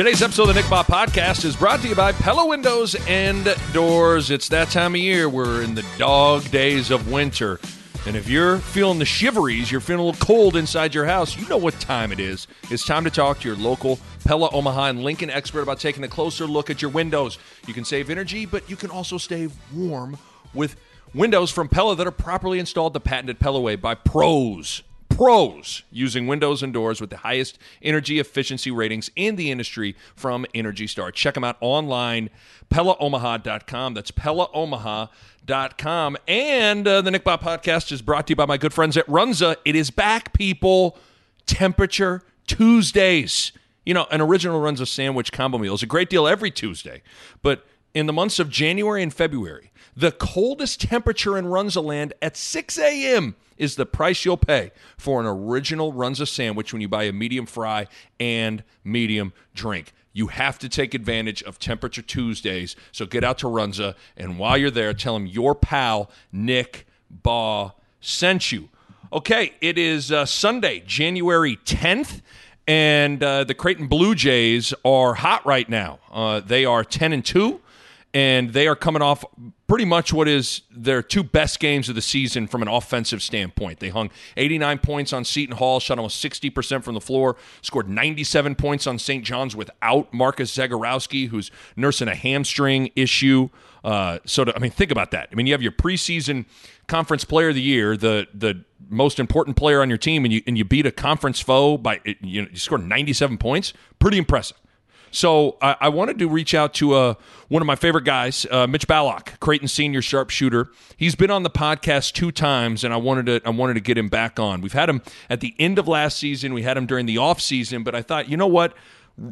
Today's episode of the Nick Bahe Podcast is brought to you by Pella Windows and Doors. It's that time of year. We're in the dog days of winter. And if you're feeling the shiveries, you're feeling a little cold inside your house, you know what time it is. It's time to talk to your local Pella Omaha and Lincoln expert about taking a closer look at your windows. You can save energy, but you can also stay warm with windows from Pella that are properly installed the patented Pella way by pros pros using windows and doors with the highest energy efficiency ratings in the industry from Energy Star. Check them out online, PellaOmaha.com. That's PellaOmaha.com. And uh, the Nick Bahe podcast is brought to you by my good friends at Runza. It is back, people. Temperature Tuesdays. You know, an original Runza sandwich combo meal is a great deal every Tuesday. But in the months of January and February, the coldest temperature in Runza land at 6 a.m is the price you'll pay for an original Runza sandwich when you buy a medium fry and medium drink. You have to take advantage of Temperature Tuesdays. So get out to Runza, and while you're there, tell them your pal Nick Bahe sent you. Okay, it is uh, Sunday, January 10th, and uh, the Creighton Blue Jays are hot right now. Uh, they are 10 and 2 and they are coming off pretty much what is their two best games of the season from an offensive standpoint. They hung 89 points on Seton Hall, shot almost 60% from the floor, scored 97 points on St. John's without Marcus Zegarowski, who's nursing a hamstring issue. Uh, so, to, I mean, think about that. I mean, you have your preseason conference player of the year, the the most important player on your team, and you and you beat a conference foe by you know you scored 97 points. Pretty impressive. So I, I, wanted to reach out to uh, one of my favorite guys, uh, Mitch Ballock, Creighton senior sharpshooter. He's been on the podcast two times, and I wanted to I wanted to get him back on. We've had him at the end of last season. We had him during the off season, but I thought, you know what?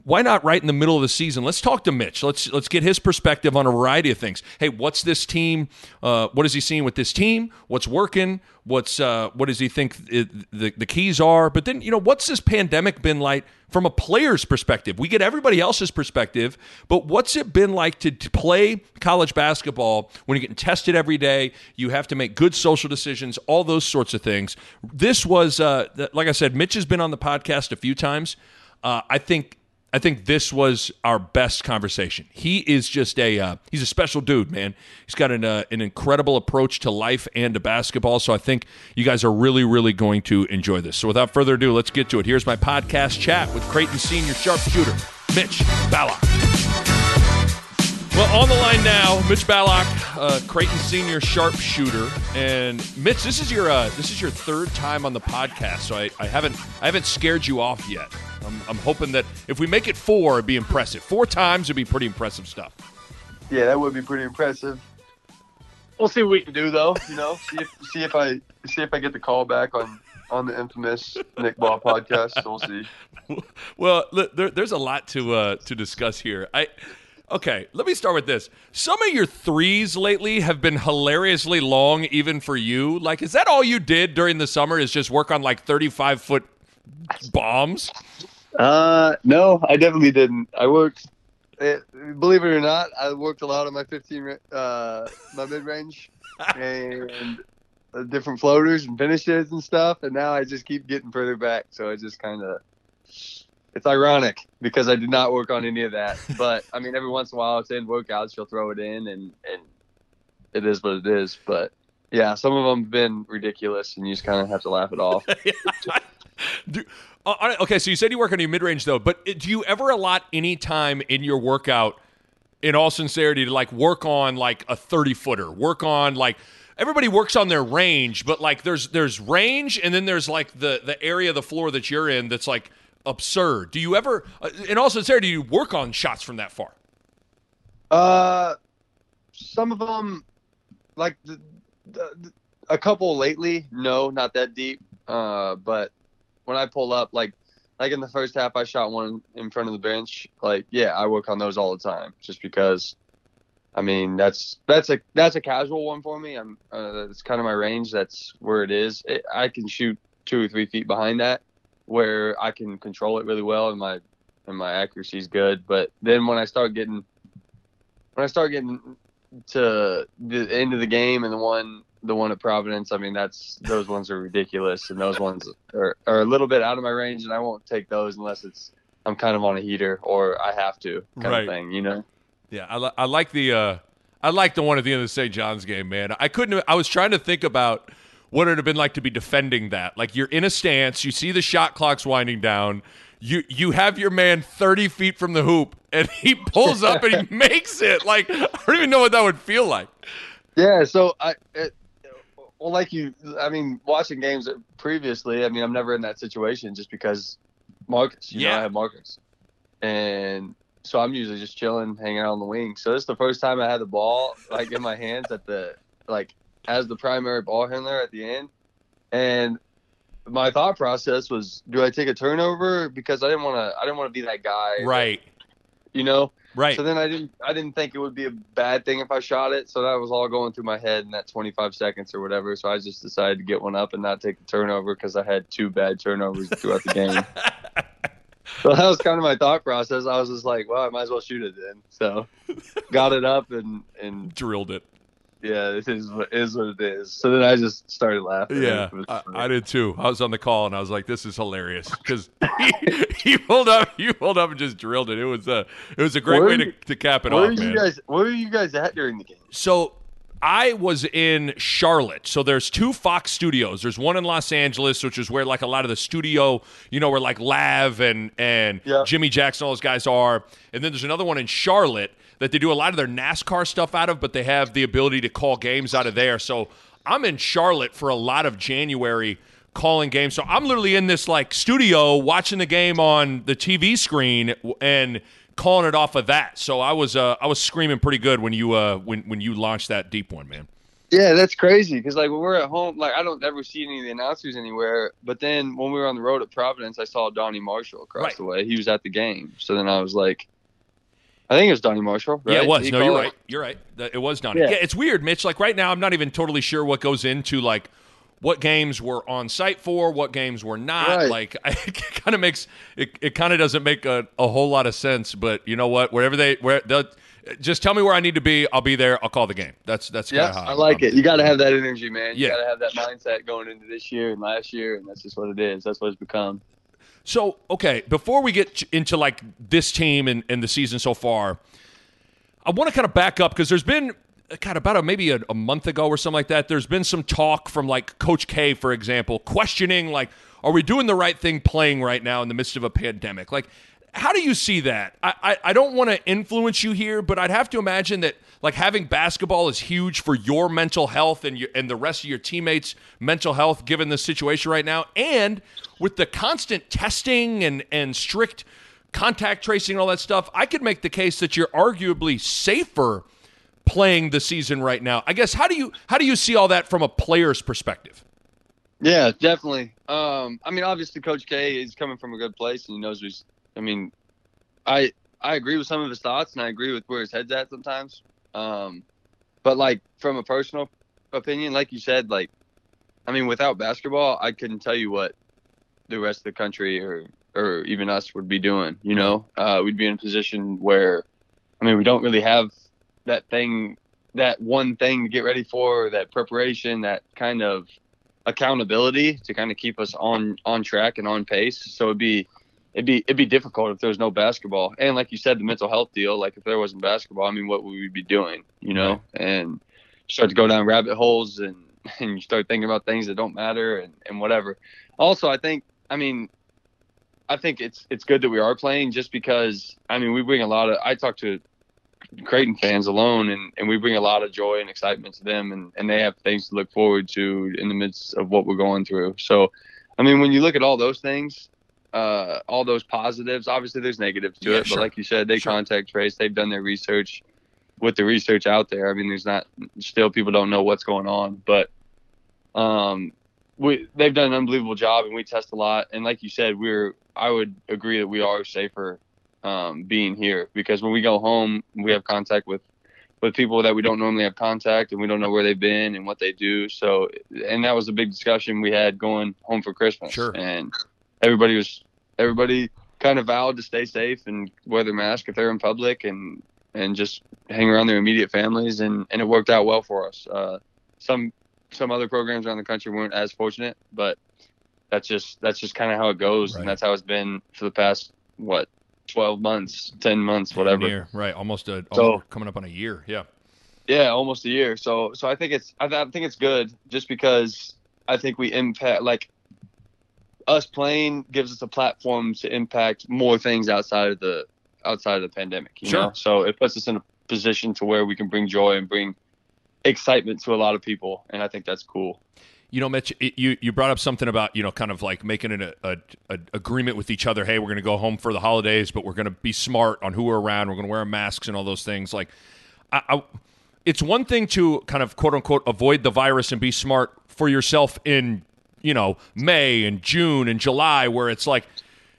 Why not right in the middle of the season? Let's talk to Mitch. Let's let's get his perspective on a variety of things. Hey, what's this team? Uh, what is he seeing with this team? What's working? What's uh, what does he think it, the the keys are? But then you know, what's this pandemic been like from a player's perspective? We get everybody else's perspective, but what's it been like to, to play college basketball when you're getting tested every day? You have to make good social decisions, all those sorts of things. This was, uh, like I said, Mitch has been on the podcast a few times. Uh, I think I think this was our best conversation. He is just a uh, he's a special dude, man. He's got an uh, an incredible approach to life and to basketball. So I think you guys are really really going to enjoy this. So without further ado, let's get to it. Here's my podcast chat with Creighton senior sharpshooter Mitch Ballock. Well, on the line now, Mitch Ballock, uh, Creighton senior sharpshooter, and Mitch, this is your uh, this is your third time on the podcast, so I, I haven't I haven't scared you off yet. I'm, I'm hoping that if we make it four, it'd be impressive. Four times would be pretty impressive stuff. Yeah, that would be pretty impressive. We'll see what we can do, though. You know, see if see if I see if I get the call back on on the infamous Nick Bahe podcast. So we'll see. Well, look, there, there's a lot to uh, to discuss here. I okay. Let me start with this. Some of your threes lately have been hilariously long, even for you. Like, is that all you did during the summer? Is just work on like 35 foot bombs? Uh, no, I definitely didn't. I worked. It, believe it or not, I worked a lot on my 15, uh, my mid range, and uh, different floaters and finishes and stuff. And now I just keep getting further back. So I just kind of. It's ironic because I did not work on any of that. But I mean, every once in a while, it's in workouts. She'll throw it in, and and it is what it is. But yeah, some of them have been ridiculous, and you just kind of have to laugh it off. Do, uh, okay, so you said you work on your mid range though, but do you ever allot any time in your workout, in all sincerity, to like work on like a thirty footer, work on like everybody works on their range, but like there's there's range and then there's like the the area of the floor that you're in that's like absurd. Do you ever, uh, in all sincerity, do you work on shots from that far? Uh, some of them, like the, the, a couple lately, no, not that deep. Uh, but when I pull up, like like in the first half, I shot one in front of the bench. Like, yeah, I work on those all the time, just because. I mean, that's that's a that's a casual one for me. I'm uh, it's kind of my range. That's where it is. It, I can shoot two or three feet behind that, where I can control it really well, and my and my accuracy is good. But then when I start getting when I start getting to the end of the game and the one the one at Providence, I mean that's those ones are ridiculous, and those ones are, are a little bit out of my range, and I won't take those unless it's I'm kind of on a heater or I have to kind Right. of thing, you know. Yeah, I, li- I like the uh, I like the one at the end of the St. John's game, man. I couldn't. I was trying to think about what it would have been like to be defending that. Like you're in a stance, you see the shot clocks winding down. You you have your man 30 feet from the hoop, and he pulls up and he makes it. Like I don't even know what that would feel like. Yeah, so I, it, well, like you, I mean, watching games previously, I mean, I'm never in that situation just because Marcus, you know, I have Marcus, and so I'm usually just chilling, hanging out on the wing. So this is the first time I had the ball like in my hands at the like as the primary ball handler at the end, and my thought process was, do I take a turnover? Because I didn't want to, I didn't want to be that guy, Right, You know, right. so then I didn't I didn't think it would be a bad thing if I shot it. So that was all going through my head in that 25 seconds or whatever. So I just decided to get one up and not take the turnover because I had two bad turnovers throughout the game. so that was kind of my thought process. I was just like, well, I might as well shoot it then. So got it up and and Drilled it. Yeah, this is what is what it is. So then I just started laughing. Yeah, I. I did too. I was on the call and I was like, "This is hilarious" because he, he pulled up, you pulled up and just drilled it. It was a, it was a great Where way you- to, to cap it where off, man. you guys? Where are you guys at during the game? So I was in Charlotte. So there's two Fox studios. There's one in Los Angeles, which is where like a lot of the studio, you know, where like Lav and and. Jimmy Jackson, all those guys are. And then there's another one in Charlotte that they do a lot of their NASCAR stuff out of, but they have the ability to call games out of there. So I'm in Charlotte for a lot of January calling games. So I'm literally in this like studio watching the game on the TV screen and calling it off of that. So I was uh, I was screaming pretty good when you uh when when you launched that deep one, man. Yeah, that's crazy because like when we're at home, like I don't ever see any of the announcers anywhere. But then when we were on the road at Providence, I saw Donnie Marshall across Right. the way. He was at the game, so then I was like, I think it was Donnie Marshall. Right? Yeah, it was. He No, you're called right. You're right. It was Donnie. Yeah. Yeah. it's weird, Mitch. Like right now, I'm not even totally sure what goes into like what games were on site for, what games were not. Right. Like it kind of makes it. It kind of doesn't make a, a whole lot of sense. But you know what? Wherever they where they'll just tell me where I need to be. I'll be there. I'll call the game. That's that's Yeah, kind of how I like I'm- it. You got to have that energy, man. You Yeah. got to have that mindset going into this year and last year, and that's just what it is. That's what it's become. So, okay, before we get into like this team and, and the season so far, I want to kind of back up because there's been kind of about a, maybe a, a month ago or something like that. There's been some talk from like Coach K, for example, questioning like, are we doing the right thing playing right now in the midst of a pandemic? Like, how do you see that? I, I, I don't want to influence you here, but I'd have to imagine that like having basketball is huge for your mental health and your and the rest of your teammates' mental health given the situation right now. And with the constant testing and, and strict contact tracing and all that stuff, I could make the case that you're arguably safer playing the season right now. I guess how do you how do you see all that from a player's perspective? Yeah, definitely. Um, I mean, obviously, Coach K is coming from a good place, and he knows he's. I mean, I I agree with some of his thoughts, and I agree with where his head's at sometimes. Um, but like from a personal opinion, like you said, like, I mean, without basketball, I couldn't tell you what the rest of the country or or even us would be doing. You know, uh, we'd be in a position where, I mean, we don't really have that thing, that one thing to get ready for, that preparation, that kind of accountability to kind of keep us on on track and on pace. So it'd be it'd be it'd be difficult if there was no basketball. And like you said, the mental health deal. Like if there wasn't basketball, I mean, what would we be doing? You know, and start to go down rabbit holes and and you start thinking about things that don't matter and and whatever. Also, I think I mean. I think it's it's good that we are playing just because I mean we bring a lot of I talk to Creighton fans alone and, and we bring a lot of joy and excitement to them and, and they have things to look forward to in the midst of what we're going through. So I mean when you look at all those things, uh, all those positives, obviously there's negatives to Yeah, it, sure. but like you said, they Sure. contact trace, they've done their research with the research out there. I mean there's not still people don't know what's going on, but um we they've done an unbelievable job, and we test a lot. And like you said, we're I would agree that we are safer um, being here because when we go home, we have contact with with people that we don't normally have contact, and we don't know where they've been and what they do. So, and that was a big discussion we had going home for Christmas. Sure. And everybody was everybody kind of vowed to stay safe and wear their mask if they're in public and and just hang around their immediate families and and it worked out well for us. Uh, some some other programs around the country weren't as fortunate, but that's just that's just kind of how it goes, Right. and that's how it's been for the past what twelve months, ten months, whatever. Near, right. Almost a So- almost coming up on a year. Yeah. Yeah, almost a year. So so I think it's I, I think it's good just because I think we impact like us playing gives us a platform to impact more things outside of the outside of the pandemic. You Sure. know, so it puts us in a position to where we can bring joy and bring excitement to a lot of people, and I think that's cool. You know, Mitch, it, you you brought up something about you know kind of like making an a, a, a agreement with each other. Hey, we're going to go home for the holidays, but we're going to be smart on who we're around. We're going to wear masks and all those things. Like, I, I, it's one thing to kind of quote unquote avoid the virus and be smart for yourself in you know May and June and July, where it's like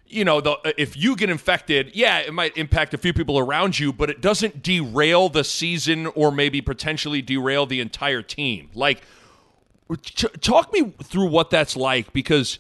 you know, the, if you get infected, yeah, it might impact a few people around you, but it doesn't derail the season or maybe potentially derail the entire team. Like, t- talk me through what that's like because,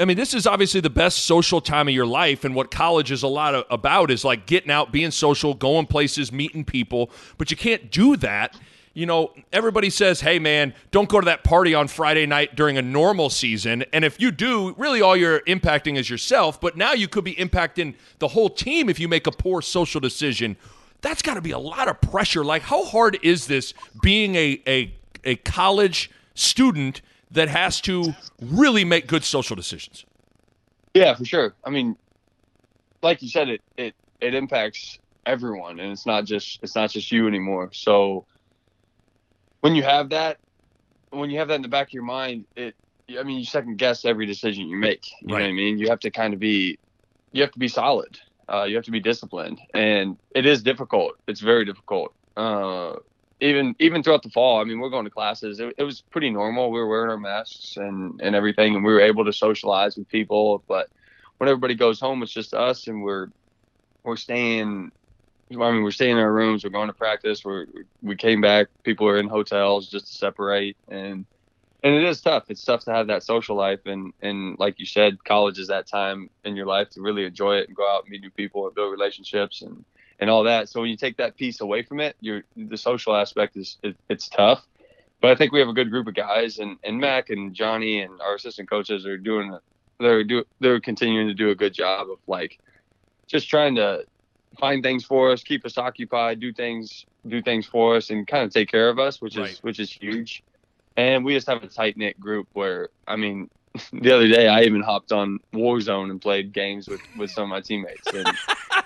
I mean, this is obviously the best social time of your life, and what college is a lot of, about is like getting out, being social, going places, meeting people, but you can't do that. You know, everybody says, hey, man, don't go to that party on Friday night during a normal season. And if you do, really all you're impacting is yourself. But now you could be impacting the whole team if you make a poor social decision. That's got to be a lot of pressure. Like, how hard is this being a, a, a college student that has to really make good social decisions? Yeah, for sure. I mean, like you said, it it it impacts everyone, and it's not just it's not just you anymore. So when you have that, when you have that in the back of your mind, it I mean, you second guess every decision you make. You know what I mean? You have to kind of be you have to be solid. Uh, you have to be disciplined, and it is difficult. It's very difficult. Uh, even even throughout the fall, I mean, we're going to classes. It, it was pretty normal. We were wearing our masks and and everything, and we were able to socialize with people. But when everybody goes home, it's just us, and we're we're staying. I mean, we're staying in our rooms. We're going to practice. We're we came back. People are in hotels just to separate, and and it is tough. It's tough to have that social life, and and like you said, college is that time in your life to really enjoy it and go out and meet new people and build relationships and and all that. So when you take that piece away from it, you're the social aspect is it, it's tough. But I think we have a good group of guys, and and Mac and Johnny and our assistant coaches are doing they're do they're continuing to do a good job of like just trying to find things for us, keep us occupied, do things do things for us, and kind of take care of us, which Right. is which is huge. And we just have a tight knit group where I mean. The other day, I even hopped on Warzone and played games with, with some of my teammates. And,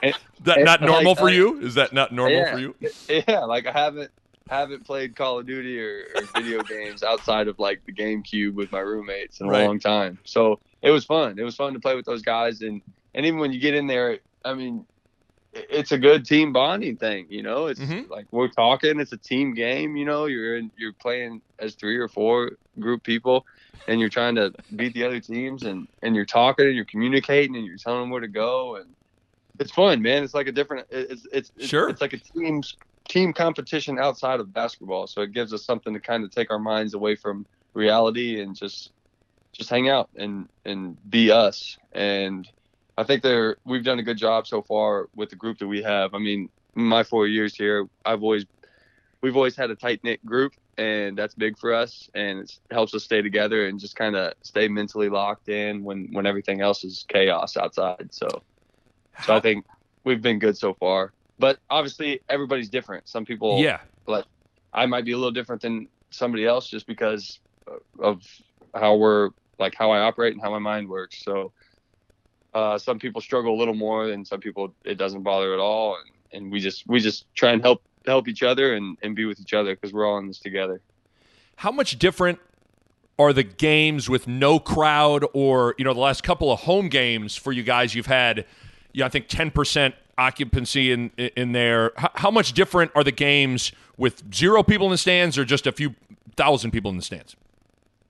That not Like, normal for uh, you? Is that not normal yeah. for you? yeah, like I haven't haven't played Call of Duty or, or video games outside of like the GameCube with my roommates in a Right. long time. So it was fun. It was fun to play with those guys, and and even when you get in there, I mean, it's a good team bonding thing. You know, it's Mhm. like we're talking. It's a team game. You know, you're in, you're playing as three or four group people. And you're trying to beat the other teams, and, and you're talking, and you're communicating, and you're telling them where to go, and it's fun, man. It's like a different. It's it's, it's Sure. It's like a team's team competition outside of basketball. So it gives us something to kind of take our minds away from reality and just just hang out and and be us. And I think they're we've done a good job so far with the group that we have. I mean, my four years here, I've always we've always had a tight knit group, and that's big for us. And it helps us stay together and just kind of stay mentally locked in when when everything else is chaos outside. So. So I think we've been good so far. But obviously, everybody's different. Some people, yeah. like I might be a little different than somebody else just because of how we're like how I operate and how my mind works. So uh, some people struggle a little more, and some people it doesn't bother at all. And, and we just we just try and help help each other and, and be with each other because we're all in this together. How much different are the games with no crowd or, you know, the last couple of home games for you guys you've had, yeah, I think 10% occupancy in in there. How, how much different are the games with zero people in the stands or just a few thousand people in the stands?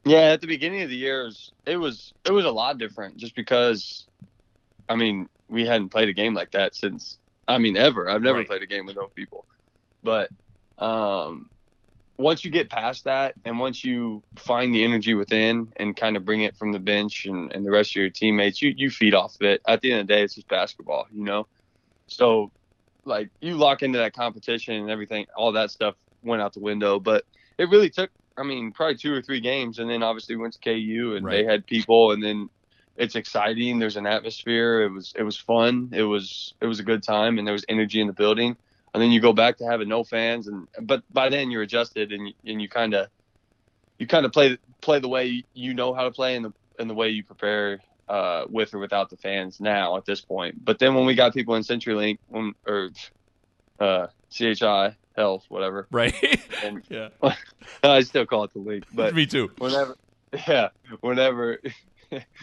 Yeah, at the beginning of the year, it was, it was it was a lot different, just because, I mean, we hadn't played a game like that since, I mean, ever. I've never Right. played a game with no people, but um, once you get past that, and once you find the energy within, and kind of bring it from the bench and, and the rest of your teammates, you you feed off of it. At the end of the day, it's just basketball, you know. So, like, you lock into that competition and everything, all that stuff went out the window. But it really took I mean, probably two or three games, and then obviously went to KU, and they had people, and then it's exciting. There's an atmosphere. It was it was fun. It was it was a good time, and there was energy in the building. And then you go back to having no fans, and but by then you're adjusted, and you, and you kind of you kind of play play the way you know how to play, and the and the way you prepare uh, with or without the fans now at this point. But then when we got people in CenturyLink, when or uh, CHI Health, whatever, Right? and yeah. I still call it the league, but Me too. whenever, yeah, whenever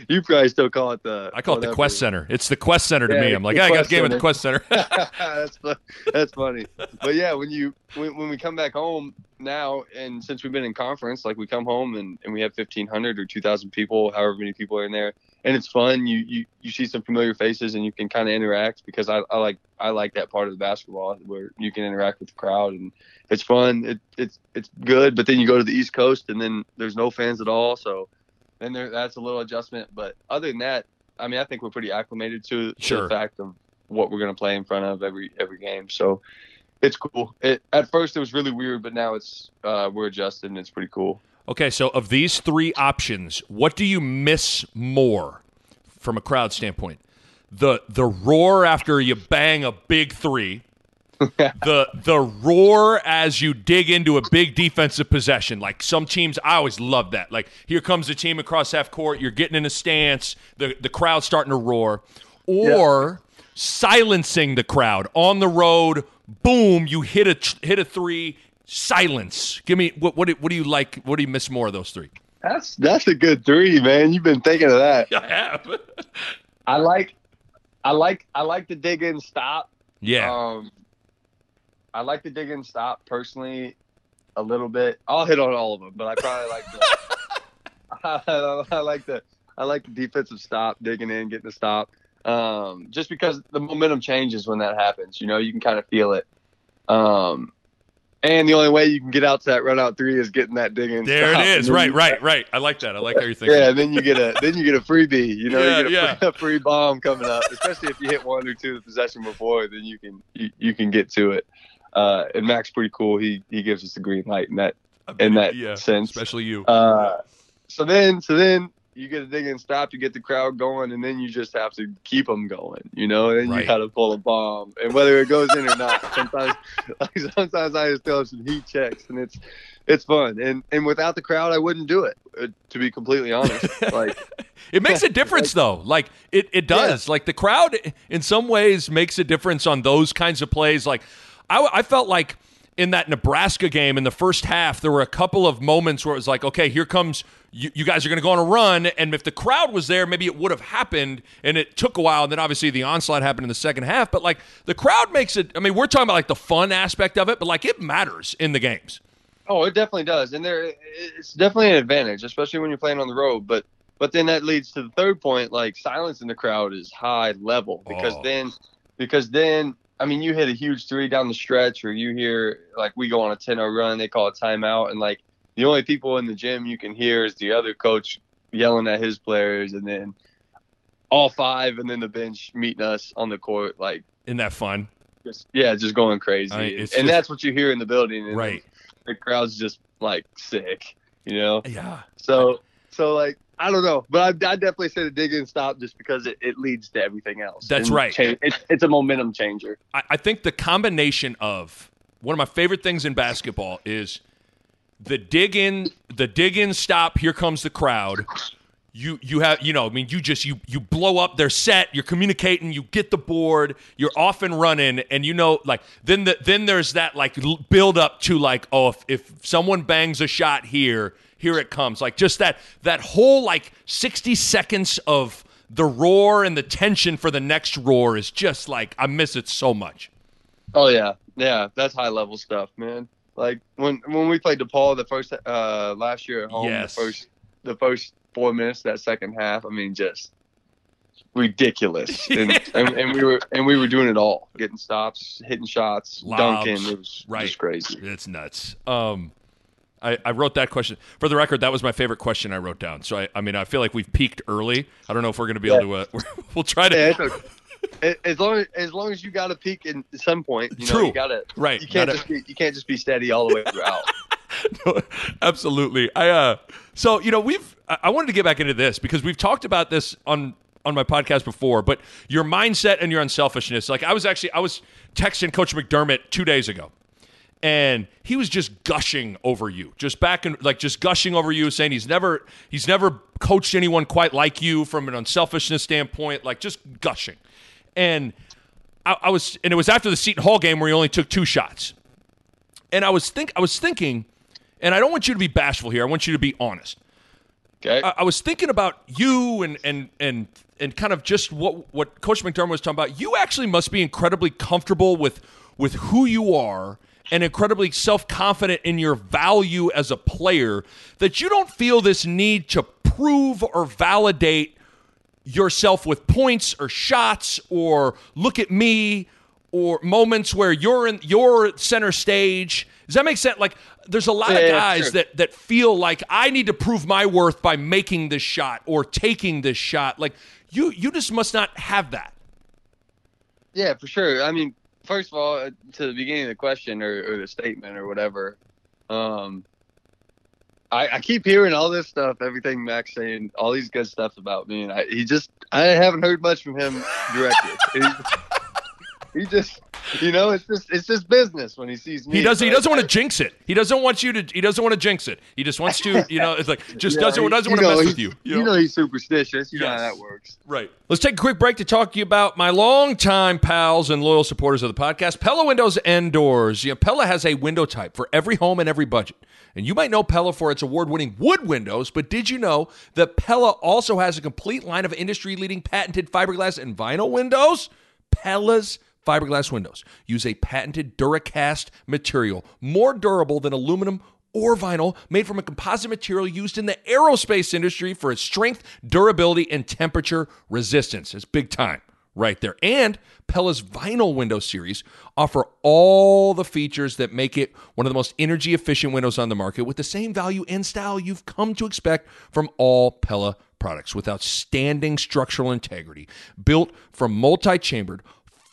you probably still call it the. I call it the. Qwest Center. It's the Qwest Center to Yeah, me. I'm like, I got the game at the Qwest Center. that's that's funny. But yeah, when you when, when we come back home now, and since we've been in conference, like we come home and, and we have fifteen hundred or two thousand people, however many people are in there, and it's fun. You you, you see some familiar faces and you can kind of interact because I, I like I like that part of the basketball where you can interact with the crowd and it's fun. It, it's it's good. But then you go to the East Coast and then there's no fans at all, so then there that's a little adjustment. But other than that, I mean, I think we're pretty acclimated to, to the fact of what we're going to play in front of every every game. So it's cool. It, at first it was really weird, but now it's uh, we're adjusted and it's pretty cool. Okay, so of these three options, what do you miss more from a crowd standpoint? The the roar after you bang a big three, the the roar as you dig into a big defensive possession. Like some teams, I always love that. Like here comes the team across half court, you're getting in a stance, the the crowd's starting to roar, or silencing the crowd on the road. Boom! You hit a hit a three. Silence. Give me what what do, what do you like? What do you miss more of those three? That's that's a good three, man. You've been thinking of that. I have. I like, I like, I like the dig in stop. yeah. Um, I like the dig in stop personally a little bit. I'll hit on all of them, but I probably like the. I, like the I like the defensive stop, digging in, getting the stop. Um, just because the momentum changes when that happens. You know, you can kind of feel it. Um, and the only way you can get out to that run out three is getting that dig in. there it is. Right, right, right. I like that. I like how you're thinking. Yeah, and then you get a then you get a freebie. You know, Yeah, you get a, yeah. free, a free bomb coming up. Especially if you hit one or two of the possession before, then you can you, you can get to it. Uh, and Mac's pretty cool. He he gives us the green light in that in that yeah, sense. especially you. Uh, so then so then you get a dig and stop, you get the crowd going, and then you just have to keep them going. You know, and then Right. you got to pull a bomb, and whether it goes in or not, sometimes like sometimes I just throw some heat checks, and it's it's fun. And and without the crowd, I wouldn't do it. uh, To be completely honest, like. It makes a difference, though. Like it, it does. Like the crowd, in some ways, makes a difference on those kinds of plays. Like I, I felt like in that Nebraska game in the first half, there were a couple of moments where it was like, okay, here comes you, you guys are going to go on a run, and if the crowd was there, maybe it would have happened. And it took a while, and then obviously the onslaught happened in the second half. But like the crowd makes it. I mean, we're talking about like the fun aspect of it, but like it matters in the games. Oh, it definitely does, and there it's definitely an advantage, especially when you're playing on the road. But but then that leads to the third point, like silence in the crowd is high level because Oh. then because then I mean you hit a huge three down the stretch, or you hear like we go on a 10-0 run, they call a timeout, and like the only people in the gym you can hear is the other coach yelling at his players, and then all five, and then the bench meeting us on the court, like Isn't that fun? just yeah, just going crazy, I mean, and just- that's what you hear in the building, and Right. The crowd's just like sick, you know. Yeah. So so like I don't know, but I I definitely say the dig and stop just because it, it leads to everything else. That's And right. change- it's it's a momentum changer. I, I think the combination of one of my favorite things in basketball is the dig in, the dig in stop. Here comes the crowd. You you have you know I mean you just you you blow up their set. You're communicating. You get the board. You're off and running. And you know like then the, then there's that like build up to like oh if if someone bangs a shot here here it comes like just that that whole like 60 seconds of the roar and the tension for the next roar is just like I miss it so much. Oh yeah, yeah, that's high level stuff, man. Like when when we played DePaul the first uh last year at home, Yes. the first the first four minutes that second half. I mean, just ridiculous. and, and, and we were and we were doing it all, getting stops, hitting shots, Lobs, dunking. It was right. just crazy. It's nuts. Um, I, I wrote that question for the record. That was my favorite question I wrote down. So I, I mean, I feel like we've peaked early. I don't know if we're going to be able to. Uh, we'll try to. Yeah, okay. As long as, as long as you got to peak in at some point, you know, True. you got to Right. You can't just be you can't just be steady all the way throughout. No, absolutely. I uh so you know we've I I wanted to get back into this because we've talked about this on on my podcast before, but your mindset and your unselfishness. Like I was actually I was texting Coach McDermott two days ago, and he was just gushing over you, just back and like just gushing over you, saying he's never he's never coached anyone quite like you from an unselfishness standpoint, like just gushing, and. I, I was, and it was after the Seton Hall game where he only took two shots, and I was think, I was thinking, and I don't want you to be bashful here. I want you to be honest. Okay. I, I was thinking about you and and and and kind of just what what Coach McDermott was talking about. You actually must be incredibly comfortable with with who you are and incredibly self confident in your value as a player that you don't feel this need to prove or validate yourself with points or shots or look at me or moments where you're in your center stage. Does that make sense? Like there's a lot Yeah, of guys that that feel like I need to prove my worth by making this shot or taking this shot. Like you you just must not have that. Yeah, for sure. I mean, first of all, uh, to the beginning of the question or, or the statement or whatever, um, I, I keep hearing all this stuff, everything Mac's saying, all these good stuff about me, and I, he just, I haven't heard much from him directly. he, just, you know, it's just, it's just business when he sees me. He does. He doesn't want to jinx it. He doesn't want you to. He doesn't want to jinx it. He just wants to. You know, it's like just Yeah, doesn't he- doesn't want to know, mess with he's- you. You know, he's superstitious. You know how that works. Right. Let's take a quick break to talk to you about my longtime pals and loyal supporters of the podcast, Pella Windows and Doors. Yeah, Pella has a window type for every home and every budget. And you might know Pella for its award winning wood windows, but did you know that Pella also has a complete line of industry leading patented fiberglass and vinyl windows? Pella's fiberglass windows use a patented Duracast material, more durable than aluminum or vinyl, made from a composite material used in the aerospace industry for its strength, durability, and temperature resistance. It's big time right there. And Pella's vinyl window series offer all the features that make it one of the most energy efficient windows on the market with the same value and style you've come to expect from all Pella products with outstanding structural integrity, built from multi-chambered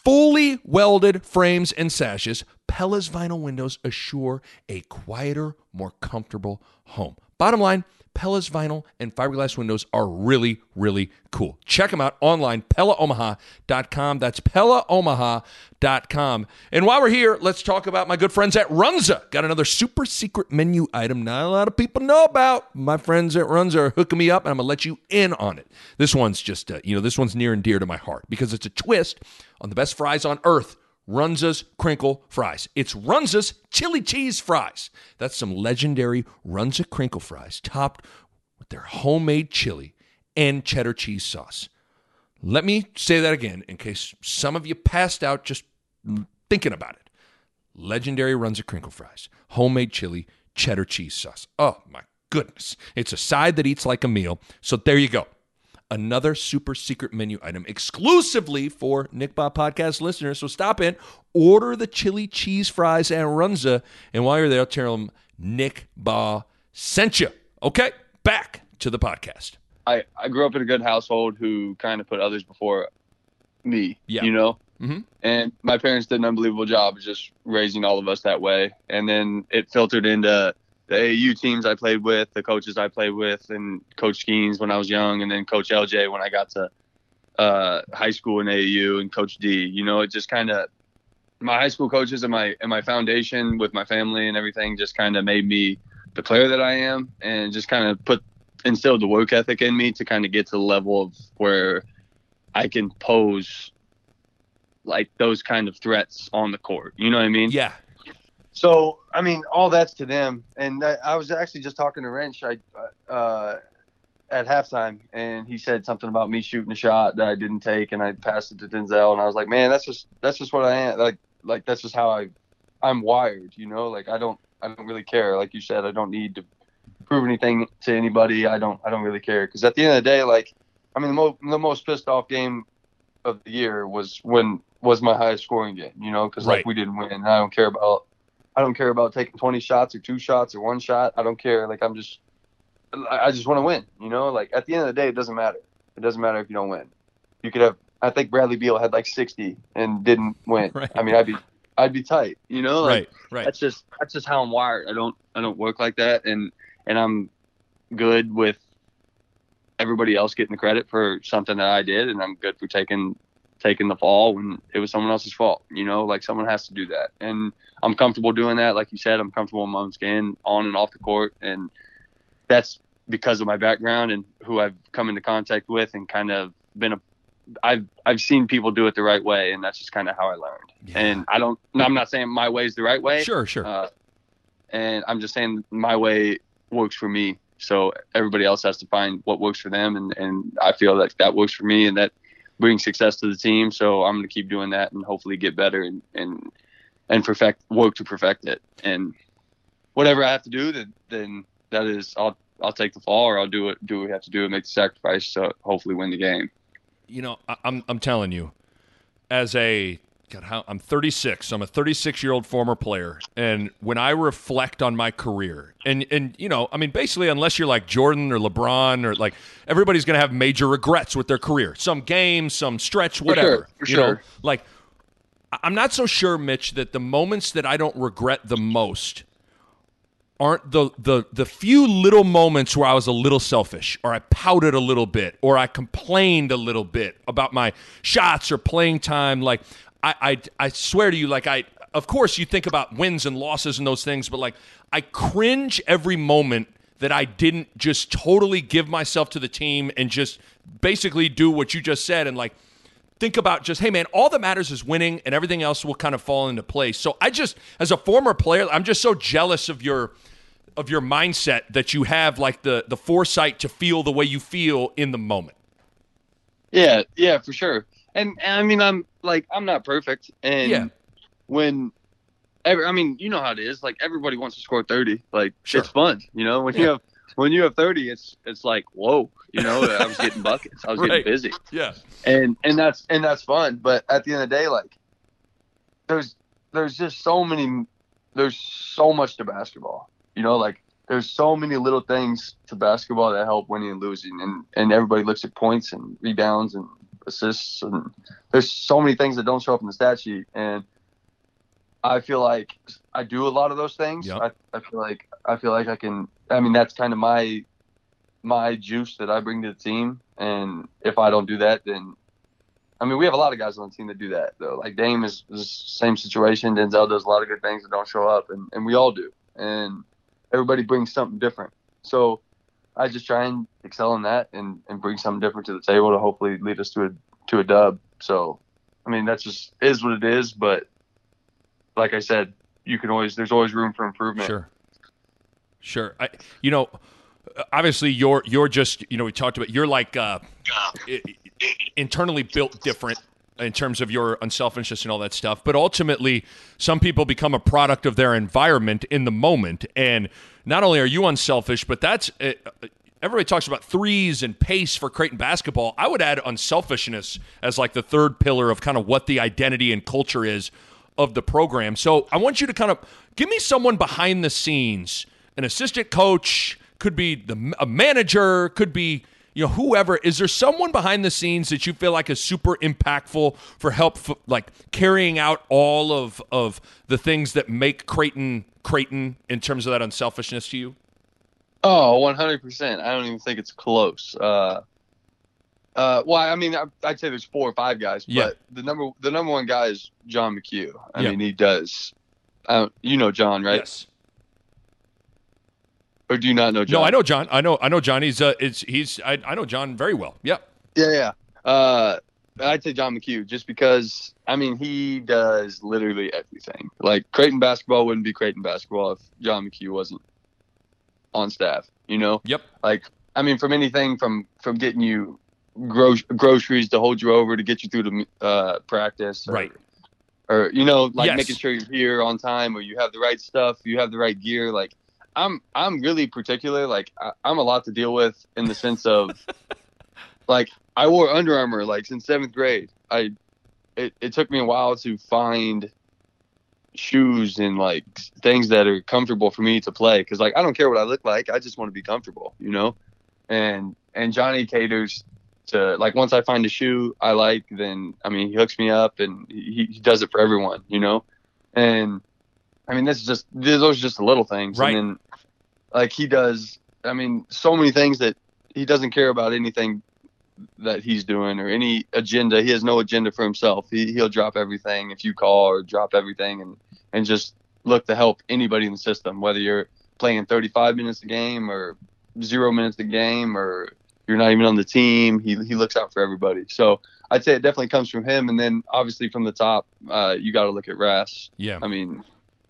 fully welded frames and sashes, Pella's vinyl windows assure a quieter, more comfortable home. Bottom line, Pella's vinyl and fiberglass windows are really, really cool. Check them out online, PellaOmaha.com. That's PellaOmaha.com. And while we're here, let's talk about my good friends at Runza. Got another super secret menu item not a lot of people know about. My friends at Runza are hooking me up, and I'm going to let you in on it. This one's just, uh, you know, this one's near and dear to my heart because it's a twist on the best fries on earth. Runza's crinkle fries. It's Runza's chili cheese fries. That's some legendary Runza crinkle fries topped with their homemade chili and cheddar cheese sauce. Let me say that again in case some of you passed out just thinking about it. Legendary Runza crinkle fries, homemade chili, cheddar cheese sauce. Oh my goodness. It's a side that eats like a meal. So there you go another super secret menu item exclusively for Nick Bahe podcast listeners. So stop in, order the chili cheese fries and Runza, and while you're there, tell them Nick Bahe sent you. Okay, back to the podcast. I, I grew up in a good household who kind of put others before me. Yeah. You know? Mhm. And my parents did an unbelievable job of just raising all of us that way. And then it filtered into the AAU teams I played with, the coaches I played with, and Coach Skeens when I was young, and then Coach LJ when I got to uh, high school in AAU, and Coach D. You know, it just kind of my high school coaches and my and my foundation with my family and everything just kind of made me the player that I am, and just kind of put instilled the work ethic in me to kind of get to the level of where I can pose like those kind of threats on the court. You know what I mean? Yeah. So I mean, all that's to them. And I, I was actually just talking to Wrench I, uh, at halftime, and he said something about me shooting a shot that I didn't take, and I passed it to Denzel, and I was like, man, that's just that's just what I am. Like like that's just how I I'm wired. You know, like I don't I don't really care. Like you said, I don't need to prove anything to anybody. I don't I don't really care because at the end of the day, like I mean, the most the most pissed off game of the year was when was my highest scoring game. You know, because Right. like we didn't win. I don't care about I don't care about taking 20 shots or two shots or one shot. I don't care. Like I'm just I just want to win. You know, like at the end of the day, it doesn't matter. It doesn't matter if you don't win. You could have. I think Bradley Beal had like 60 and didn't win. Right. I mean, I'd be I'd be tight. You know, like right, right. that's just that's just how I'm wired. I don't I don't work like that, and and I'm good with everybody else getting the credit for something that I did, and I'm good for taking taking the fall when it was someone else's fault. You know, like someone has to do that, and I'm comfortable doing that. Like you said, I'm comfortable in my own skin, on and off the court, and that's because of my background and who I've come into contact with, and kind of been a I've I've seen people do it the right way, and that's just kind of how I learned. Yeah. And I don't. No I'm not saying my way is the right way. Sure, sure. Uh, and I'm just saying my way works for me. So everybody else has to find what works for them, and and I feel like that works for me, and that brings success to the team. So I'm going to keep doing that, and hopefully get better and and and perfect work to perfect it. And whatever I have to do, then then that is I'll I'll take the fall, or I'll do it do what we have to do and make the sacrifice to hopefully win the game. you know, I'm I'm telling you, as a God, how, I'm 36. I'm a 36 year old former player, and when I reflect on my career, and and you know, I mean, basically, unless you're like Jordan or LeBron or like everybody's gonna have major regrets with their career, some game, some stretch, whatever. for you know, sure. like I- I'm not so sure, Mitch, that the moments that I don't regret the most aren't the the the few little moments where I was a little selfish or I pouted a little bit or I complained a little bit about my shots or playing time like I I, I swear to you like I of course you think about wins and losses and those things but like I cringe every moment that I didn't just totally give myself to the team and just basically do what you just said and like think about just hey man all that matters is winning and everything else will kind of fall into place so i just as a former player i'm just so jealous of your of your mindset that you have like the the foresight to feel the way you feel in the moment Yeah, yeah, for sure. And, and I mean, I'm like, I'm not perfect. And Yeah. when, every, I mean, you know how it is. Like everybody wants to score 30. Like Sure. it's fun, you know. When Yeah. you have when you have 30, it's it's like whoa, you know. I was getting buckets. I was Right. getting busy, yeah and and that's and that's fun. But at the end of the day, like there's there's just so many, there's so much to basketball. You know, like there's so many little things to basketball that help winning and losing, and and everybody looks at points and rebounds and assists, and there's so many things that don't show up in the stat sheet, and I feel like I do a lot of those things. Yep. I, I feel like I feel like I can. I mean, that's kind of my my juice that I bring to the team, and if I don't do that, then I mean, we have a lot of guys on the team that do that though. Like Dame is, is the same situation. Denzel does a lot of good things that don't show up, and, and we all do. And everybody brings something different. So I just try and excel in that and, and bring something different to the table to hopefully lead us to a to a dub. So I mean, that's just is what it is. But like I said, you can always there's always room for improvement. Sure. Sure. I, you know, obviously you're you're just you know we talked about you're like uh, i- i- internally built different in terms of your unselfishness and all that stuff. But ultimately, some people become a product of their environment in the moment. And not only are you unselfish, but that's. Uh, Everybody talks about threes and pace for Creighton basketball. I would add unselfishness as like the third pillar of kind of what the identity and culture is of the program. So I want you to kind of give me someone behind the scenes, an assistant coach, could be the a manager, could be you know whoever. Is there someone behind the scenes that you feel like is super impactful for help, f- like carrying out all of of the things that make Creighton Creighton in terms of that unselfishness to you? Oh, 100%. I don't even think it's close. Uh, uh, well, I mean, I- I'd say there's four or five guys, Yeah. but the number the number one guy is John McHugh. I Yeah. mean, he does. Don't, you know John, right? Yes. Or do you not know John? No, I know John. I know. I know John. He's. Uh, it's. He's. I, I know John very well. Yeah. Yeah, yeah. Uh, I'd say John McHugh just because I mean he does literally everything. Like Creighton basketball wouldn't be Creighton basketball if John McHugh wasn't on staff. You know, Yep. like I mean from anything from from getting you gro- groceries to hold you over to get you through the uh, practice, or, Right. Or you know, like Yes. making sure you're here on time or you have the right stuff, you have the right gear. Like I'm I'm really particular. Like I, I'm a lot to deal with in the sense of like I wore Under Armour like since seventh grade. I it, it took me a while to find shoes and like things that are comfortable for me to play because like I don't care what I look like. I just want to be comfortable, you know. And and Johnny caters to like once I find a shoe I like, then I mean he hooks me up and he, he does it for everyone, you know. And I mean, this is just those are just the little things, Right. and then like he does. I mean, so many things that he doesn't care about anything that he's doing or any agenda. He has no agenda for himself. He he'll drop everything if you call or drop everything and and just look to help anybody in the system, whether you're playing 35 minutes a game or zero minutes a game or you're not even on the team. He he looks out for everybody. So I'd say it definitely comes from him, and then obviously from the top, uh, you got to look at Ras. Yeah. I mean,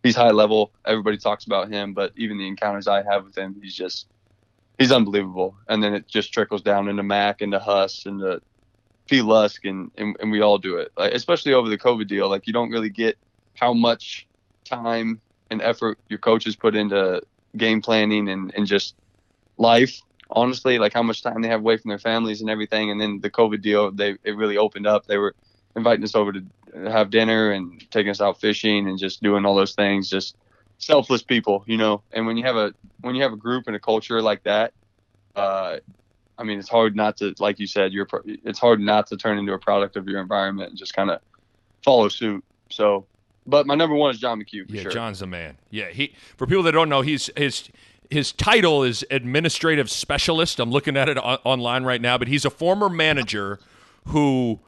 he's high level. Everybody talks about him, but even the encounters I have with him, he's just he's unbelievable. And then it just trickles down into Mac, into Huss, into P. Lusk, and, and and we all do it. Like especially over the COVID deal, like you don't really get how much time and effort your coaches put into game planning and and just life. Honestly, like how much time they have away from their families and everything. And then the COVID deal, they it really opened up. They were inviting us over to have dinner and taking us out fishing and just doing all those things. Just selfless people, you know. And when you have a when you have a group and a culture like that, uh, I mean, it's hard not to, like you said, you're pro- it's hard not to turn into a product of your environment and just kind of follow suit. So, but my number one is John McHugh for Yeah, sure. John's the man. Yeah, he for people that don't know, he's his his title is administrative specialist. I'm looking at it on, online right now, but he's a former manager who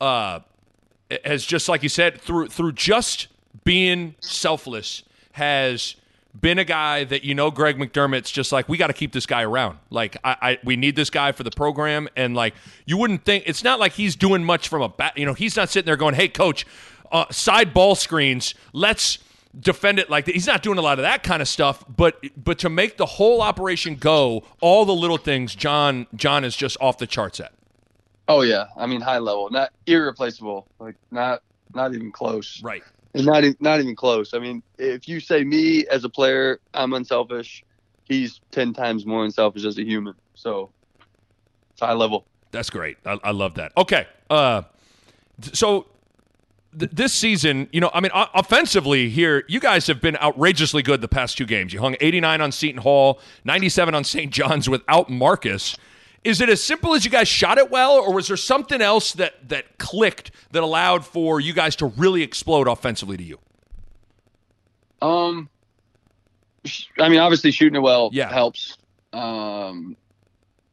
uh, has just like you said through through just being selfless has been a guy that you know Greg McDermott's just like we got to keep this guy around. Like I, I we need this guy for the program and like you wouldn't think it's not like he's doing much from a bat. You know, he's not sitting there going, "Hey coach, uh, side ball screens, let's defend it like that." He's not doing a lot of that kind of stuff, but but to make the whole operation go, all the little things John John is just off the charts at. Oh yeah, I mean high level, not irreplaceable, like not not even close. Right. And not not even close. I mean, if you say me as a player, I'm unselfish. He's ten times more unselfish as a human. So it's high level. That's great. I, I love that. Okay. Uh, so th- this season, you know, I mean, o- offensively here, you guys have been outrageously good the past two games. You hung 89 on Seton Hall, 97 on St. John's without Marcus. Is it as simple as you guys shot it well, or was there something else that that clicked that allowed for you guys to really explode offensively to you? Um, I mean, obviously shooting it well Yeah. helps. Um,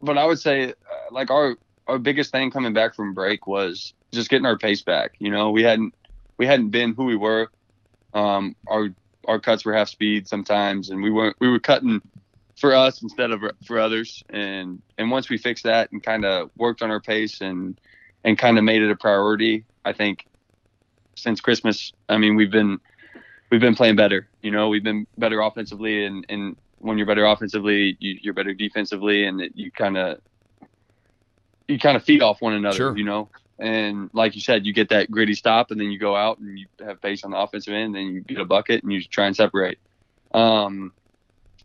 but I would say uh, like our our biggest thing coming back from break was just getting our pace back. You know, we hadn't we hadn't been who we were. Um, our our cuts were half speed sometimes, and we weren't we were cutting for us instead of for others. And and once we fixed that and kind of worked on our pace and and kind of made it a priority, I think since Christmas, I mean, we've been we've been playing better. You know, we've been better offensively, and and when you're better offensively, you, you're better defensively, and it, you kind of you kind of feed off one another. Sure. You know, and like you said, you get that gritty stop, and then you go out and you have pace on the offensive end, and then you get a bucket, and you try and separate. Um,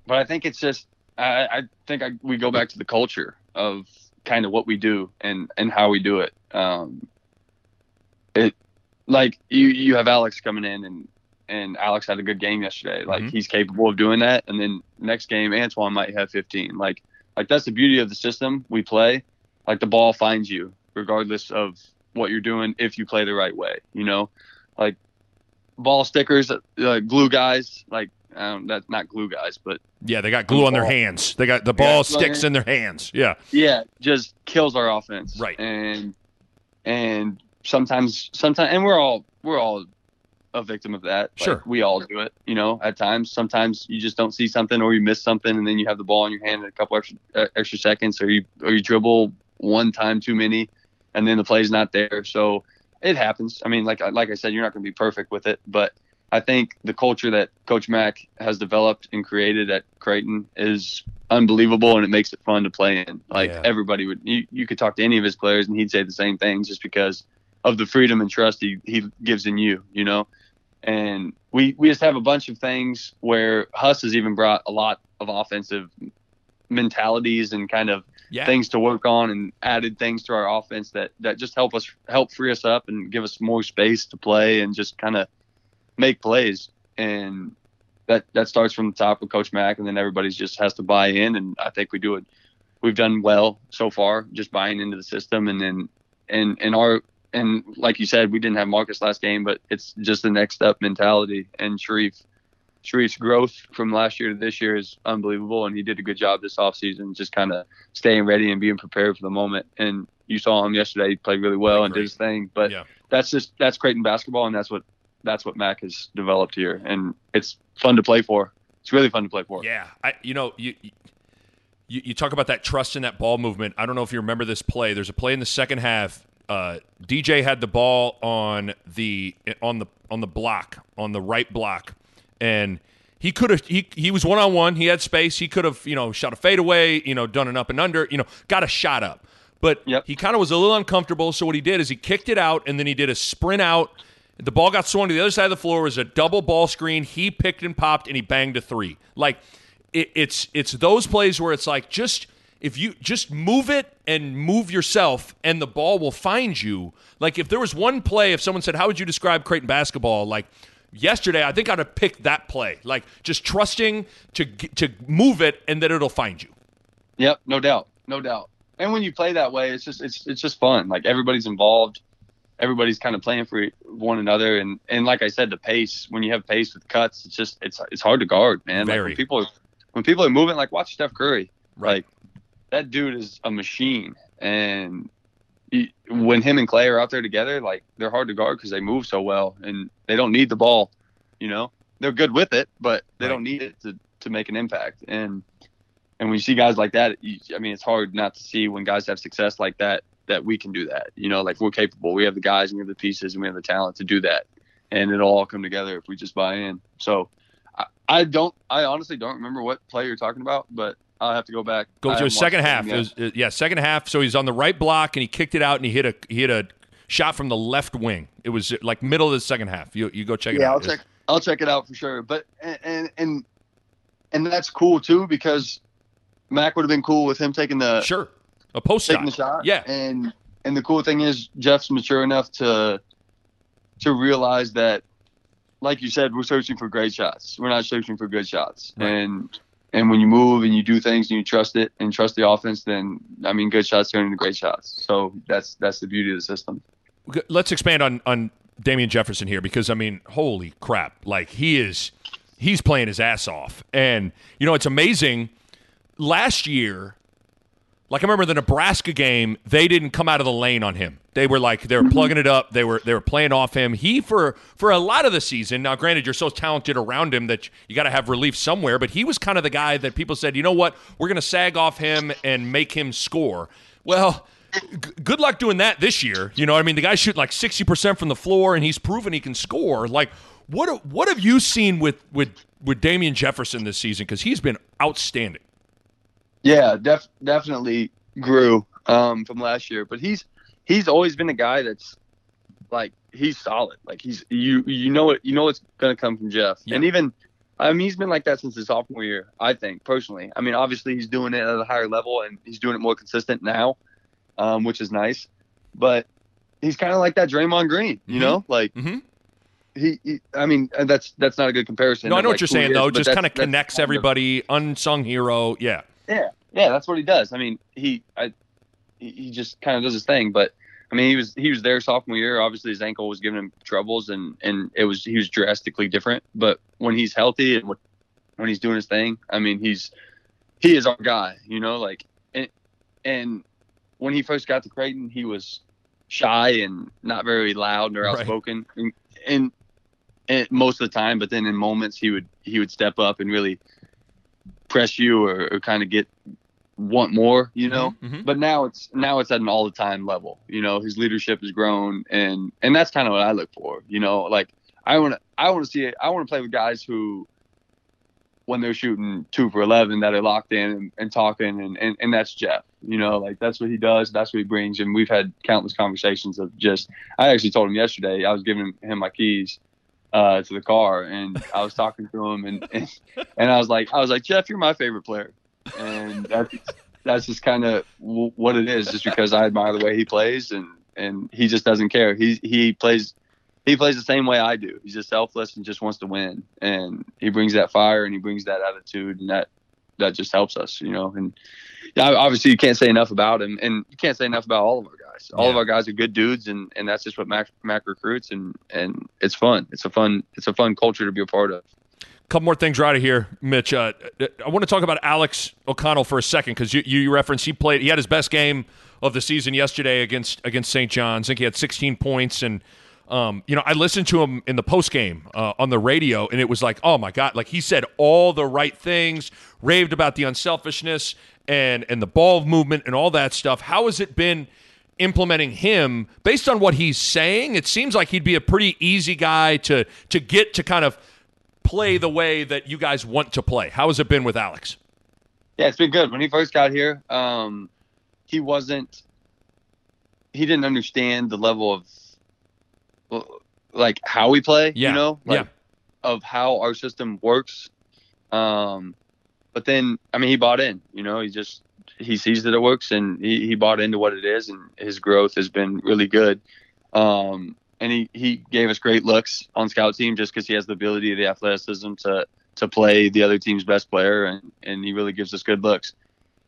but I think it's just I, I think I, we go back to the culture of kind of what we do and and how we do it. Um, it like you you have Alex coming in and and Alex had a good game yesterday. Like Mhm. he's capable of doing that. And then next game, Antwann might have 15. Like like that's the beauty of the system we play. Like the ball finds you regardless of what you're doing if you play the right way. You know, like ball stickers, uh, glue guys. Like um, that's not glue guys, but Yeah, they got glue on their hands. They got the ball Yeah, sticks in their hands. Yeah. yeah, just kills our offense. Right. And and sometimes sometimes and we're all we're all a victim of that. Like, Sure. we all do it, you know, at times. Sometimes you just don't see something or you miss something and then you have the ball in your hand in a couple extra uh, extra seconds or you or you dribble one time too many and then the play's not there. So it happens. I mean, like like I said, you're not going to be perfect with it, but I think the culture that Coach Mac has developed and created at Creighton is unbelievable, and it makes it fun to play in. Like Yeah. everybody would, you, you could talk to any of his players, and he'd say the same thing, just because of the freedom and trust he, he gives in you, you know. and we we just have a bunch of things where Huss has even brought a lot of offensive mentalities and kind of Yeah. things to work on and added things to our offense that that just help us help free us up and give us more space to play and just kind of make plays and that that starts from the top with coach mac and then everybody just has to buy in and i think we do it we've done well so far just buying into the system and then and and our and like you said we didn't have marcus last game but it's just the next step mentality and shereef Shereef's growth from last year to this year is unbelievable, and he did a good job this offseason, just kind of staying ready and being prepared for the moment. And you saw him yesterday; he played really well and did his thing. But Yeah. that's just that's Creighton basketball, and that's what that's what Mac has developed here, and it's fun to play for. It's really fun to play for. Yeah, I you know you. You, you talk about that trust in that ball movement. I don't know if you remember this play. There's a play in the second half. Uh, DJ had the ball on the on the on the block on the right block, and he could have he he was one on one. He had space. He could have you know shot a fadeaway. You know done an up and under. You know got a shot up, but Yep. he kind of was a little uncomfortable. So what he did is he kicked it out, and then he did a sprint out. The ball got swung to the other side of the floor. It was a double ball screen. He picked and popped, and he banged a three. Like it, it's it's those plays where it's like just if you just move it and move yourself, and the ball will find you. Like if there was one play, if someone said, "How would you describe Creighton basketball?" Like yesterday, I think I'd have picked that play. Like just trusting to to move it, and that it'll find you. Yep, no doubt, no doubt. And when you play that way, it's just it's it's just fun. Like everybody's involved, everybody's kind of playing for one another, and and like I said, the pace. When you have pace with cuts, it's just it's it's hard to guard, man. Like Very. when people are when people are moving, like watch Steph Curry. Right. Like that dude is a machine, and he, when him and Clay are out there together, like they're hard to guard because they move so well, and they don't need the ball. You know, they're good with it, but they Right. don't need it to to make an impact. And and when you see guys like that, you, I mean, it's hard not to see when guys have success like that that we can do that. You know, like we're capable. We have the guys and we have the pieces and we have the talent to do that, and it'll all come together if we just buy in. So. I, I don't. I honestly don't remember what play you're talking about, but I'll have to go back. Go to second half. It was, yeah, second half. So he's on the right block and he kicked it out and he hit a he hit a shot from the left wing. It was like middle of the second half. You you go check it yeah, out. Yeah, I'll check. I'll check it out for sure. But and and, and that's cool too because Mac would have been cool with him taking the Sure, a post taking the shot. shot. Yeah, And and the cool thing is Jeff's mature enough to to realize that, like you said, we're searching for great shots. We're not searching for good shots. Right. And and when you move and you do things and you trust it and trust the offense, then I mean, good shots turn into great shots. So that's that's the beauty of the system. Let's expand on on Damien Jefferson here because I mean, holy crap! Like he is, he's playing his ass off, and you know it's amazing. Last year, like I remember the Nebraska game, they didn't come out of the lane on him. They were like they were mm-hmm. plugging it up. They were they were playing off him. He for for a lot of the season. Now, granted, you're so talented around him that you got to have relief somewhere. But he was kind of the guy that people said, you know what, we're going to sag off him and make him score. Well, g- good luck doing that this year. You know, what I mean, the guy's shooting like sixty percent from the floor, and he's proven he can score. Like, what what have you seen with with with Damien Jefferson this season? Because he's been outstanding. Yeah, def- definitely grew um, from last year, but he's he's always been a guy that's like he's solid. Like he's you you know it you know it's gonna come from Jeff, Yeah. and even I mean he's been like that since his sophomore year. I think personally. I mean obviously he's doing it at a higher level and he's doing it more consistent now, um, which is nice. But he's kind of like that Draymond Green, you Mhm. know, like. Mhm. He, he, I mean, that's that's not a good comparison. No, I know like, what you're saying is, though. Just kind of connects everybody. Unsung hero. Yeah. Yeah, yeah, that's what he does. I mean, he, I, he just kind of does his thing. But I mean, he was he was there sophomore year. Obviously, his ankle was giving him troubles, and and it was he was drastically different. But when he's healthy and when, he's doing his thing, I mean, he's he is our guy. You know, like and and when he first got to Creighton, he was shy and not very loud nor Right. outspoken, and, and and most of the time. But then in moments, he would he would step up and really press you or, or kind of get want more, you know. Mhm. But now it's now it's at an all the time level. You know, his leadership has grown, and and that's kind of what I look for. You know, like I want to I want to see it. I want to play with guys who. When they're shooting two for eleven, that are locked in and, and talking, and, and and that's Jeff. You know, like that's what he does. That's what he brings, and we've had countless conversations of just. I actually told him yesterday. I was giving him my keys, uh, to the car, and I was talking to him, and, and and I was like, I was like, Jeff, you're my favorite player, and that's that's just kind of w- what it is, just because I admire the way he plays, and and he just doesn't care. He he plays he plays the same way I do. He's just selfless and just wants to win, and he brings that fire and he brings that attitude, and that that just helps us, you know. And yeah, obviously you can't say enough about him, and you can't say enough about all of our guys. All of our guys are good dudes, and and that's just what Mac Mac recruits, and and it's fun. It's a fun it's a fun culture to be a part of. couple more things right here, Mitch. Uh, I want to talk about Alex O'Connell for a second because you, you referenced he played. He had his best game of the season yesterday against against St. John's. I think he had 16 points, and um, you know I listened to him in the post game uh, on the radio, and it was like, oh my god, like he said all the right things, raved about the unselfishness and and the ball movement and all that stuff. How has it been? Implementing him based on what he's saying it seems like he'd be a pretty easy guy to to get to kind of play the way that you guys want to play. How has it been with Alex? Yeah, it's been good. When he first got here, um, he wasn't. He didn't understand the level of, like how we play. Yeah, You know, like yeah. of how our system works. Um, but then, I mean, he bought in. You know, he just he sees that it works, and he, he bought into what it is, and his growth has been really good. Um, and he, he gave us great looks on scout team just because he has the ability, the athleticism to to play the other team's best player, and and he really gives us good looks.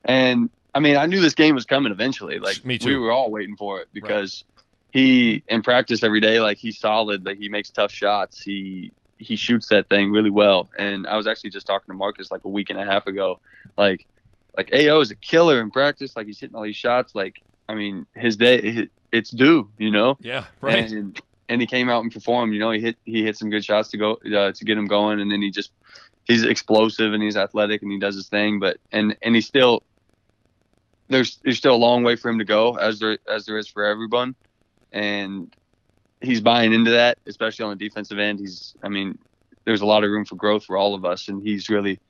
And I mean, I knew this game was coming eventually. Like Me too. we were all waiting for it because he in practice every day, like he's solid. Like he makes tough shots. He he shoots that thing really well. And I was actually just talking to Marcus like a week and a half ago, like like AO is a killer in practice. Like he's hitting all these shots. Like I mean, his day it's due. You know. Yeah, right. And and he came out and performed. You know, he hit he hit some good shots to go uh, to get him going, and then he just he's explosive and he's athletic and he does his thing. But and and he still there's there's still a long way for him to go as there as there is for everyone, and he's buying into that, especially on the defensive end. He's I mean, there's a lot of room for growth for all of us, and he's really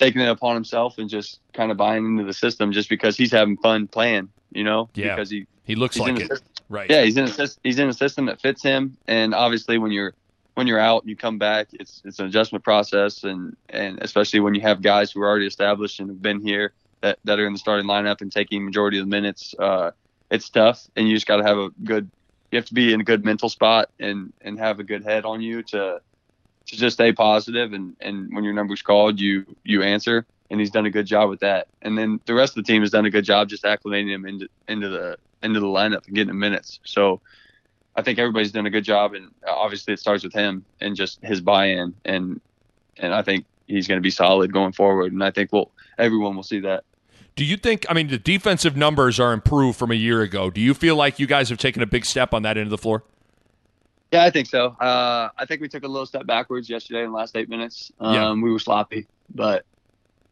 taking it upon himself and just kind of buying into the system just because he's having fun playing. You know, Yeah. because he he looks like it. system- Right. yeah, he's in a he's in a system that fits him, and obviously when you're when you're out and you come back, it's it's an adjustment process, and and especially when you have guys who are already established and have been here that, that are in the starting lineup and taking majority of the minutes, uh, it's tough, and you just got to have a good you have to be in a good mental spot and and have a good head on you to to just stay positive, and and when your number's called, you you answer, and he's done a good job with that, and then the rest of the team has done a good job just acclimating him into into the into the lineup and getting him minutes. So I think everybody's done a good job, and obviously it starts with him and just his buy-in, and and I think he's going to be solid going forward, and I think we'll everyone will see that. Do you think? I mean, the defensive numbers are improved from a year ago. Do you feel like you guys have taken a big step on that end of the floor? Yeah, I think so. Uh, I think we took a little step backwards yesterday in the last eight minutes. Um, Yeah. We were sloppy, but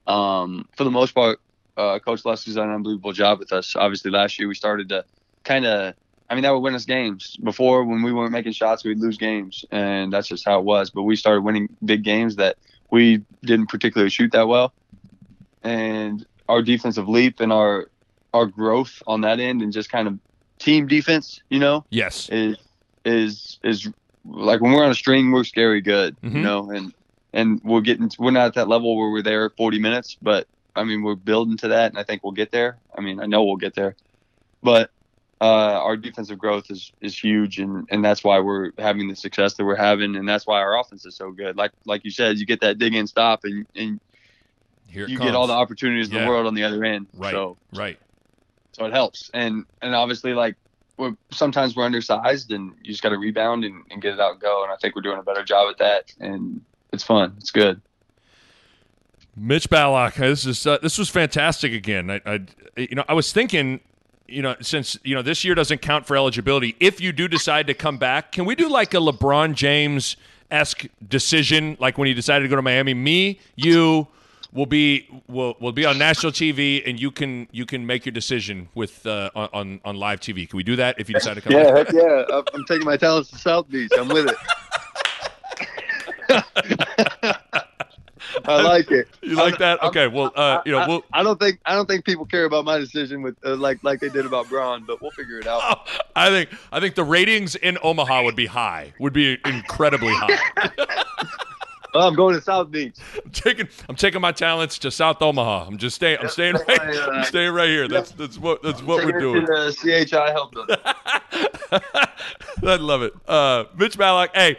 um, for the most part, uh, Coach Leslie's done an unbelievable job with us. Obviously, last year we started to kind of, I mean, that would win us games. Before, when we weren't making shots, we'd lose games, and that's just how it was. But we started winning big games that we didn't particularly shoot that well, and our defensive leap and our our growth on that end, and just kind of team defense, you know, Yes. is is is like when we're on a string, we're scary good, Mhm. you know, and and we're getting we're not at that level where we're there 40 minutes, but I mean we're building to that, and I think we'll get there. I mean I know we'll get there, but uh, our defensive growth is is huge, and and that's why we're having the success that we're having, and that's why our offense is so good. Like like you said, you get that dig in stop, and and you comes. get all the opportunities in the world on the other end. Right. So Right. so it helps and and obviously like we're sometimes we're undersized and you just got to rebound and, and get it out and go and i think we're doing a better job at that and it's fun it's good Mitch Ballock, this is uh, this was fantastic again. I, I, you know, I was thinking, you know, since you know this year doesn't count for eligibility, if you do decide to come back, can we do like a LeBron James esque decision, like when he decided to go to Miami? Me, you will be will will be on national TV, and you can you can make your decision with uh, on- on live TV. Can we do that if you decide to come? yeah heck yeah I'm, I'm taking my talents to south beach i'm with it i like it You like that? I'm- Okay. Well, uh, you know, I, we'll. I don't think I don't think people care about my decision with uh, like like they did about Bron, but we'll figure it out. Oh, I think I think the ratings in Omaha would be high. Would be incredibly high. Oh, I'm going to South Beach. I'm taking I'm taking my talents to South Omaha. I'm just staying. I'm staying right. I'm staying right here. That's that's what that's what we're doing. To the CHI Health building. I love it. Uh, Mitch Ballock, hey,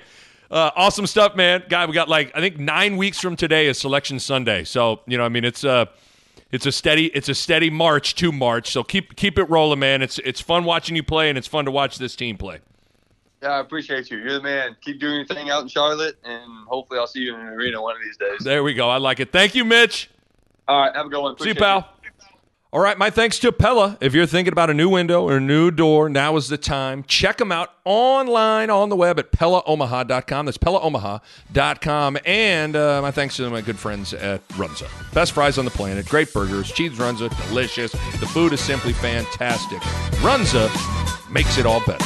uh, awesome stuff, man. Guy, we got like I think nine weeks from today is Selection Sunday. So you know, I mean, it's a it's a steady it's a steady march to March. So keep keep it rolling, man. It's it's fun watching you play, and it's fun to watch this team play. Yeah, I appreciate you. You're the man. Keep doing your thing out in Charlotte, and hopefully I'll see you in the arena one of these days. There we go. I like it. Thank you, Mitch. All right, have a good one. See you, Appreciate pal. All right, my thanks to Pella. If you're thinking about a new window or a new door, now is the time. Check them out online on the web at PellaOmaha.com. That's PellaOmaha.com. And uh, my thanks to my good friends at Runza. Best fries on the planet, great burgers, cheese Runza, delicious. The food is simply fantastic. Runza makes it all better.